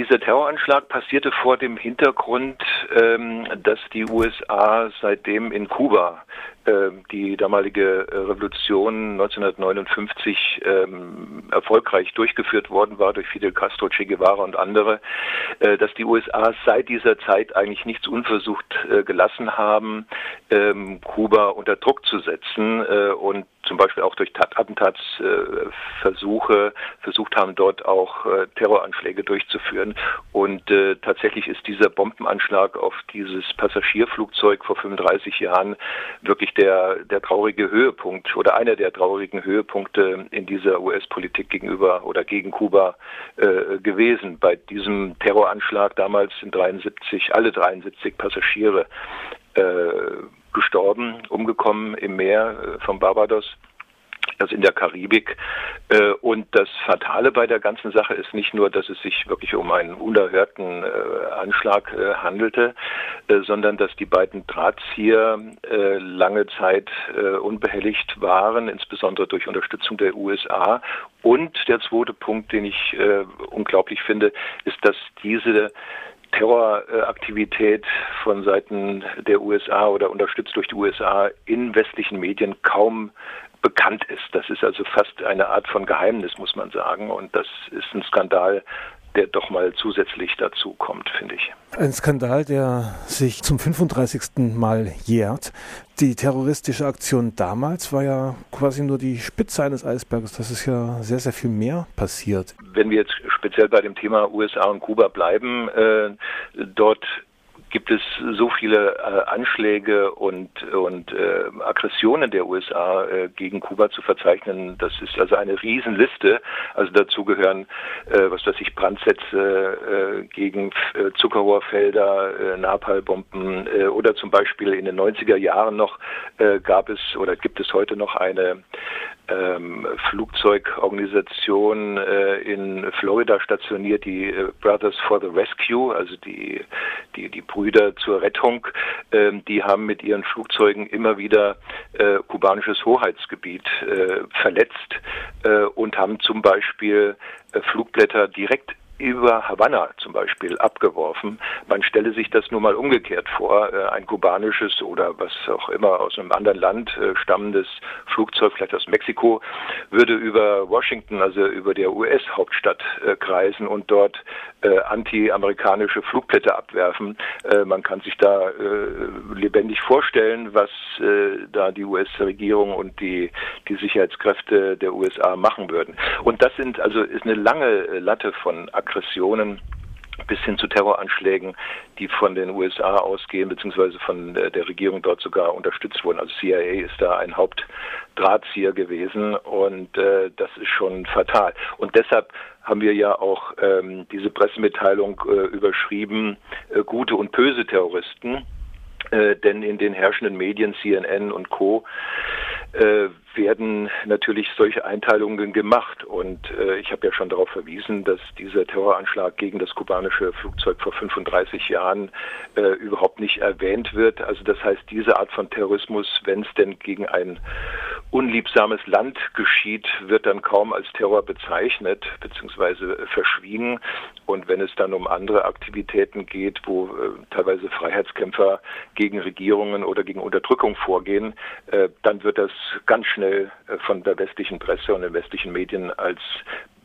dieser Terroranschlag passierte vor dem Hintergrund, ähm, dass die USA seitdem in Kuba ähm, die damalige äh, Revolution 1959 ähm, erfolgreich durchgeführt worden war durch Fidel Castro, Che Guevara und andere, äh, dass die USA seit dieser Zeit eigentlich nichts unversucht äh, gelassen haben, ähm, Kuba unter Druck zu setzen äh, und zum Beispiel auch durch Attentatsversuche versucht haben, dort auch äh, Terroranschläge durchzuführen. Und äh, tatsächlich ist dieser Bombenanschlag auf dieses Passagierflugzeug vor 35 Jahren wirklich der, der traurige Höhepunkt oder einer der traurigen Höhepunkte in dieser US-Politik gegenüber oder gegen Kuba äh, gewesen. Bei diesem Terroranschlag damals sind 73, alle 73 Passagiere äh, gestorben, umgekommen im Meer äh, von Barbados also in der Karibik. Äh, und das Fatale bei der ganzen Sache ist nicht nur, dass es sich wirklich um einen unerhörten äh, Anschlag handelte, sondern dass die beiden Drahtzieher lange Zeit unbehelligt waren, insbesondere durch Unterstützung der USA. Und der zweite Punkt, den ich unglaublich finde, ist, dass diese Terroraktivität von Seiten der USA oder unterstützt durch die USA in westlichen Medien kaum bekannt ist. Das ist also fast eine Art von Geheimnis, muss man sagen. Und das ist ein Skandal, der doch mal zusätzlich dazu kommt, finde ich. Ein Skandal, der sich zum 35. Mal jährt. Die terroristische Aktion damals war ja quasi nur die Spitze eines Eisberges. Das ist ja sehr, sehr viel mehr passiert. Wenn wir jetzt speziell bei dem Thema USA und Kuba bleiben, äh, dort gibt es so viele äh, Anschläge und, und äh, Aggressionen der USA äh, gegen Kuba zu verzeichnen. Das ist also eine Riesenliste. Also dazu gehören, äh, was weiß ich, Brandsätze äh, gegen äh, Zuckerrohrfelder, äh, Napalmbomben äh, oder zum Beispiel in den 90er Jahren noch äh, gab es oder gibt es heute noch eine ähm, Flugzeugorganisation äh, in Florida stationiert, die äh, Brothers for the Rescue, also die, die, die Brüder zur Rettung. Ähm, die haben mit ihren Flugzeugen immer wieder äh, kubanisches Hoheitsgebiet äh, verletzt äh, und haben zum Beispiel Flugblätter direkt über Havanna zum Beispiel abgeworfen. Man stelle sich das nur mal umgekehrt vor. Äh, ein kubanisches oder was auch immer aus einem anderen Land äh, stammendes Flugzeug, vielleicht aus Mexiko, würde über Washington, also über der US-Hauptstadt äh, kreisen und dort anti-amerikanische Flugblätter abwerfen. Man kann sich da lebendig vorstellen, was da die US-Regierung und die, die Sicherheitskräfte der USA machen würden. Und das sind also ist eine lange Latte von Aktionen Aggressionen bis hin zu Terroranschlägen, die von den USA ausgehen, beziehungsweise von der Regierung dort sogar unterstützt wurden. Also CIA ist da ein Hauptdrahtzieher gewesen und äh, das ist schon fatal. Und deshalb haben wir ja auch ähm, diese Pressemitteilung äh, überschrieben, äh, gute und böse Terroristen. Äh, denn in den herrschenden Medien CNN und Co äh, werden natürlich solche Einteilungen gemacht. Und äh, ich habe ja schon darauf verwiesen, dass dieser Terroranschlag gegen das kubanische Flugzeug vor 35 Jahren äh, überhaupt nicht erwähnt wird. Also das heißt, diese Art von Terrorismus, wenn es denn gegen ein unliebsames Land geschieht, wird dann kaum als Terror bezeichnet bzw. verschwiegen. Und wenn es dann um andere Aktivitäten geht, wo äh, teilweise Freiheitskämpfer gegen Regierungen oder gegen Unterdrückung vorgehen, äh, dann wird das ganz schnell äh, von der westlichen Presse und den westlichen Medien als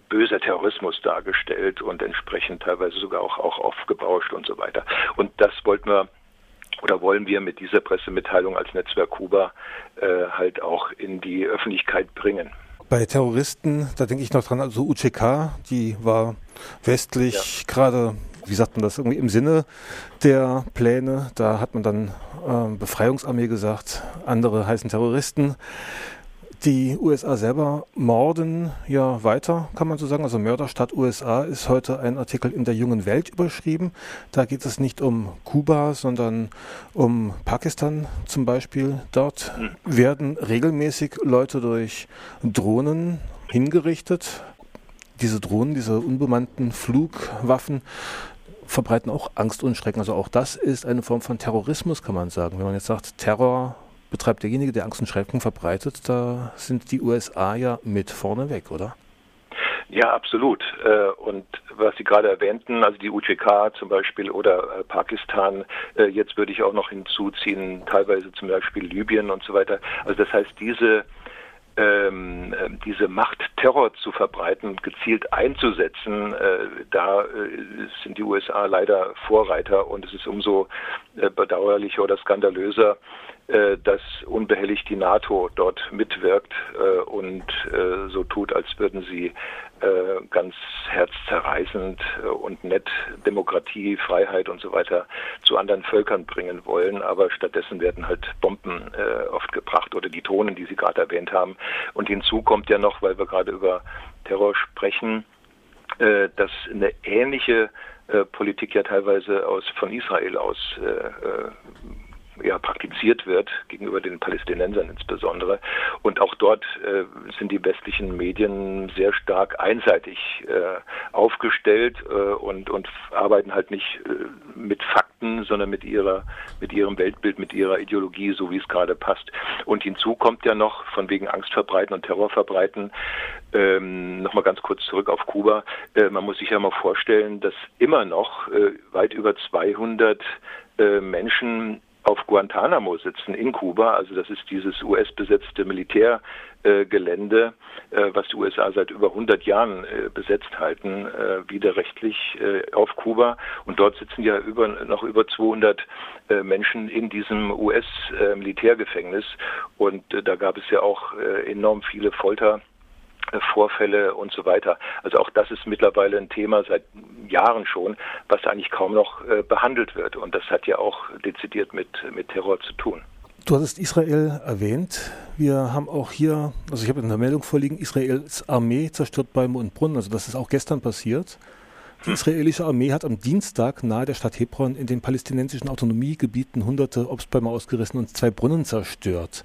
böser Terrorismus dargestellt und entsprechend teilweise sogar auch, auch aufgebauscht und so weiter. Und das wollten wir oder wollen wir mit dieser Pressemitteilung als Netzwerk Kuba äh, halt auch in die Öffentlichkeit bringen. Bei Terroristen, da denke ich noch dran, also UCK, die war westlich ja. gerade, wie sagt man das, irgendwie im Sinne der Pläne. Da hat man dann äh, Befreiungsarmee gesagt, andere heißen Terroristen. Die USA selber morden ja weiter, kann man so sagen. Also Mörderstadt USA ist heute ein Artikel in der jungen Welt überschrieben. Da geht es nicht um Kuba, sondern um Pakistan zum Beispiel. Dort werden regelmäßig Leute durch Drohnen hingerichtet. Diese Drohnen, diese unbemannten Flugwaffen verbreiten auch Angst und Schrecken. Also auch das ist eine Form von Terrorismus, kann man sagen. Wenn man jetzt sagt, Terror betreibt derjenige, der Angst und Schrecken verbreitet, da sind die USA ja mit vorne weg, oder? Ja, absolut. Äh, und was Sie gerade erwähnten, also die UCK zum Beispiel oder äh, Pakistan, äh, jetzt würde ich auch noch hinzuziehen, teilweise zum Beispiel Libyen und so weiter. Also das heißt, diese ähm, diese Macht Terror zu verbreiten, gezielt einzusetzen, da sind die USA leider Vorreiter und es ist umso bedauerlicher oder skandalöser, dass unbehelligt die NATO dort mitwirkt äh, und äh, so tut, als würden sie ganz herzzerreißend und nett Demokratie, Freiheit und so weiter zu anderen Völkern bringen wollen, aber stattdessen werden halt Bomben oft gebracht oder die Drohnen, die Sie gerade erwähnt haben. Und hinzu kommt ja noch, weil wir gerade über Terror sprechen, dass eine ähnliche Politik ja teilweise aus von Israel aus ja, praktiziert wird, gegenüber den Palästinensern insbesondere. Und auch dort äh, sind die westlichen Medien sehr stark einseitig äh, aufgestellt äh, und, und arbeiten halt nicht äh, mit Fakten, sondern mit ihrer, mit ihrem Weltbild, mit ihrer Ideologie, so wie es gerade passt. Und hinzu kommt ja noch, von wegen Angst verbreiten und Terror verbreiten, ähm, nochmal ganz kurz zurück auf Kuba. Äh, man muss sich ja mal vorstellen, dass immer noch äh, weit über 200 äh, Menschen auf Guantanamo sitzen in Kuba. Also das ist dieses US-besetzte Militärgelände, äh, was die USA seit über 100 Jahren äh, besetzt halten, äh, widerrechtlich äh, auf Kuba. Und dort sitzen ja über, noch über 200 äh, Menschen in diesem US-Militärgefängnis. Und äh, da gab es ja auch enorm viele Folter. Vorfälle und so weiter. Also auch das ist mittlerweile ein Thema seit Jahren schon, was eigentlich kaum noch äh, behandelt wird. Und das hat ja auch dezidiert mit, mit Terror zu tun. Du hattest Israel erwähnt. Wir haben auch hier, also ich habe eine Meldung vorliegen, Israels Armee zerstört Bäume und Brunnen. Also das ist auch gestern passiert. Die israelische Armee hat am Dienstag nahe der Stadt Hebron in den palästinensischen Autonomiegebieten hunderte Obstbäume ausgerissen und zwei Brunnen zerstört.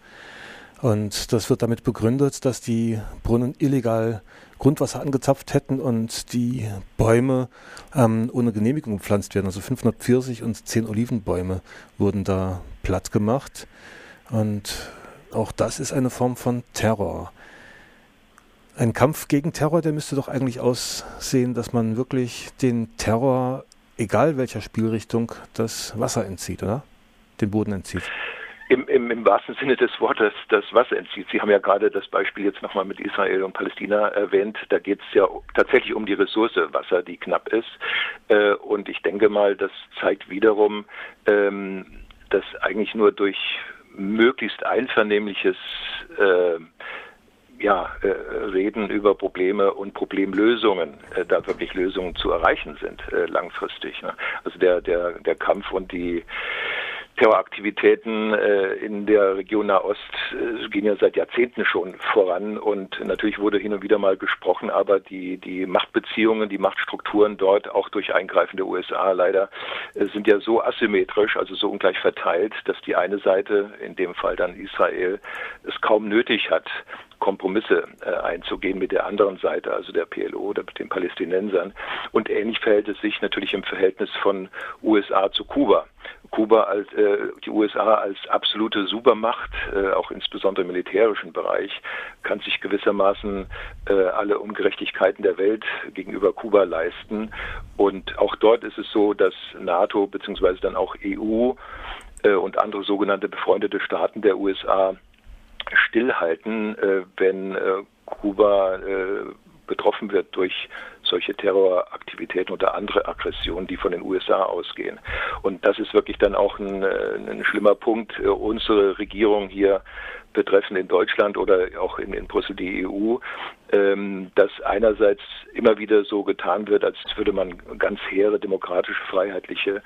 Und das wird damit begründet, dass die Brunnen illegal Grundwasser angezapft hätten und die Bäume ähm, ohne Genehmigung gepflanzt werden. Also 500 Pfirsich und 10 Olivenbäume wurden da platt gemacht. Und auch das ist eine Form von Terror. Ein Kampf gegen Terror, der müsste doch eigentlich aussehen, dass man wirklich den Terror, egal welcher Spielrichtung, das Wasser entzieht, oder? Den Boden entzieht im, im, im wahrsten Sinne des Wortes das Wasser entzieht. Sie haben ja gerade das Beispiel jetzt nochmal mit Israel und Palästina erwähnt. Da geht es ja tatsächlich um die Ressource Wasser, die knapp ist. Äh, und ich denke mal, das zeigt wiederum, ähm, dass eigentlich nur durch möglichst einvernehmliches äh, ja, äh, Reden über Probleme und Problemlösungen, äh, da wirklich Lösungen zu erreichen sind äh, langfristig. Ne? Also der, der, der Kampf und die Terroraktivitäten äh, in der Region Nahost äh, gehen ja seit Jahrzehnten schon voran und natürlich wurde hin und wieder mal gesprochen, aber die, die Machtbeziehungen, die Machtstrukturen dort, auch durch Eingreifen der USA leider, äh, sind ja so asymmetrisch, also so ungleich verteilt, dass die eine Seite, in dem Fall dann Israel, es kaum nötig hat, Kompromisse einzugehen mit der anderen Seite, also der PLO oder mit den Palästinensern. Und ähnlich verhält es sich natürlich im Verhältnis von USA zu Kuba. Kuba als äh, die USA als absolute Supermacht, äh, auch insbesondere im militärischen Bereich, kann sich gewissermaßen äh, alle Ungerechtigkeiten der Welt gegenüber Kuba leisten. Und auch dort ist es so, dass NATO beziehungsweise dann auch EU äh, und andere sogenannte befreundete Staaten der USA stillhalten, äh, wenn äh, Kuba äh, betroffen wird durch solche Terroraktivitäten oder andere Aggressionen, die von den USA ausgehen. Und das ist wirklich dann auch ein, ein schlimmer Punkt. Unsere Regierung hier betreffend in Deutschland oder auch in, in Brüssel die EU, ähm, dass einerseits immer wieder so getan wird, als würde man ganz hehre demokratische, freiheitliche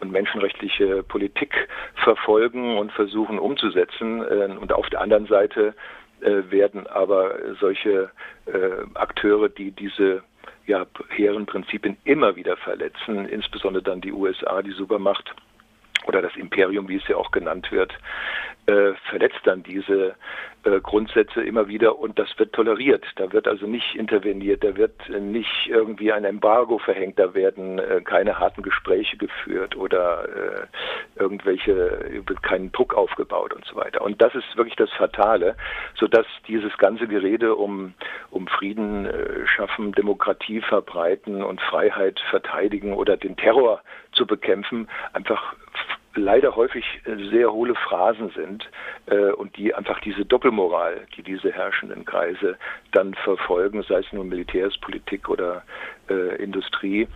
und menschenrechtliche Politik verfolgen und versuchen umzusetzen. Äh, und auf der anderen Seite äh, werden aber solche äh, Akteure, die diese ja, hehren Prinzipien immer wieder verletzen, insbesondere dann die USA, die Supermacht, oder das Imperium, wie es ja auch genannt wird, äh, verletzt dann diese äh, Grundsätze immer wieder und das wird toleriert. Da wird also nicht interveniert, da wird nicht irgendwie ein Embargo verhängt, da werden äh, keine harten Gespräche geführt oder äh, irgendwelche, wird keinen Druck aufgebaut und so weiter. Und das ist wirklich das Fatale, sodass dieses ganze Gerede um, um Frieden schaffen, Demokratie verbreiten und Freiheit verteidigen oder den Terror zu bekämpfen, einfach leider häufig sehr hohle Phrasen sind äh, und die einfach diese Doppelmoral, die diese herrschenden Kreise dann verfolgen, sei es nun Militärs, Politik oder äh, Industrie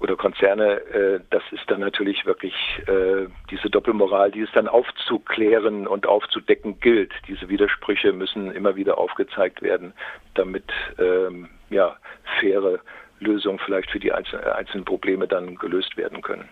oder Konzerne, äh, das ist dann natürlich wirklich äh, diese Doppelmoral, die es dann aufzuklären und aufzudecken gilt. Diese Widersprüche müssen immer wieder aufgezeigt werden, damit ähm, ja faire Lösungen vielleicht für die einzelnen Probleme dann gelöst werden können.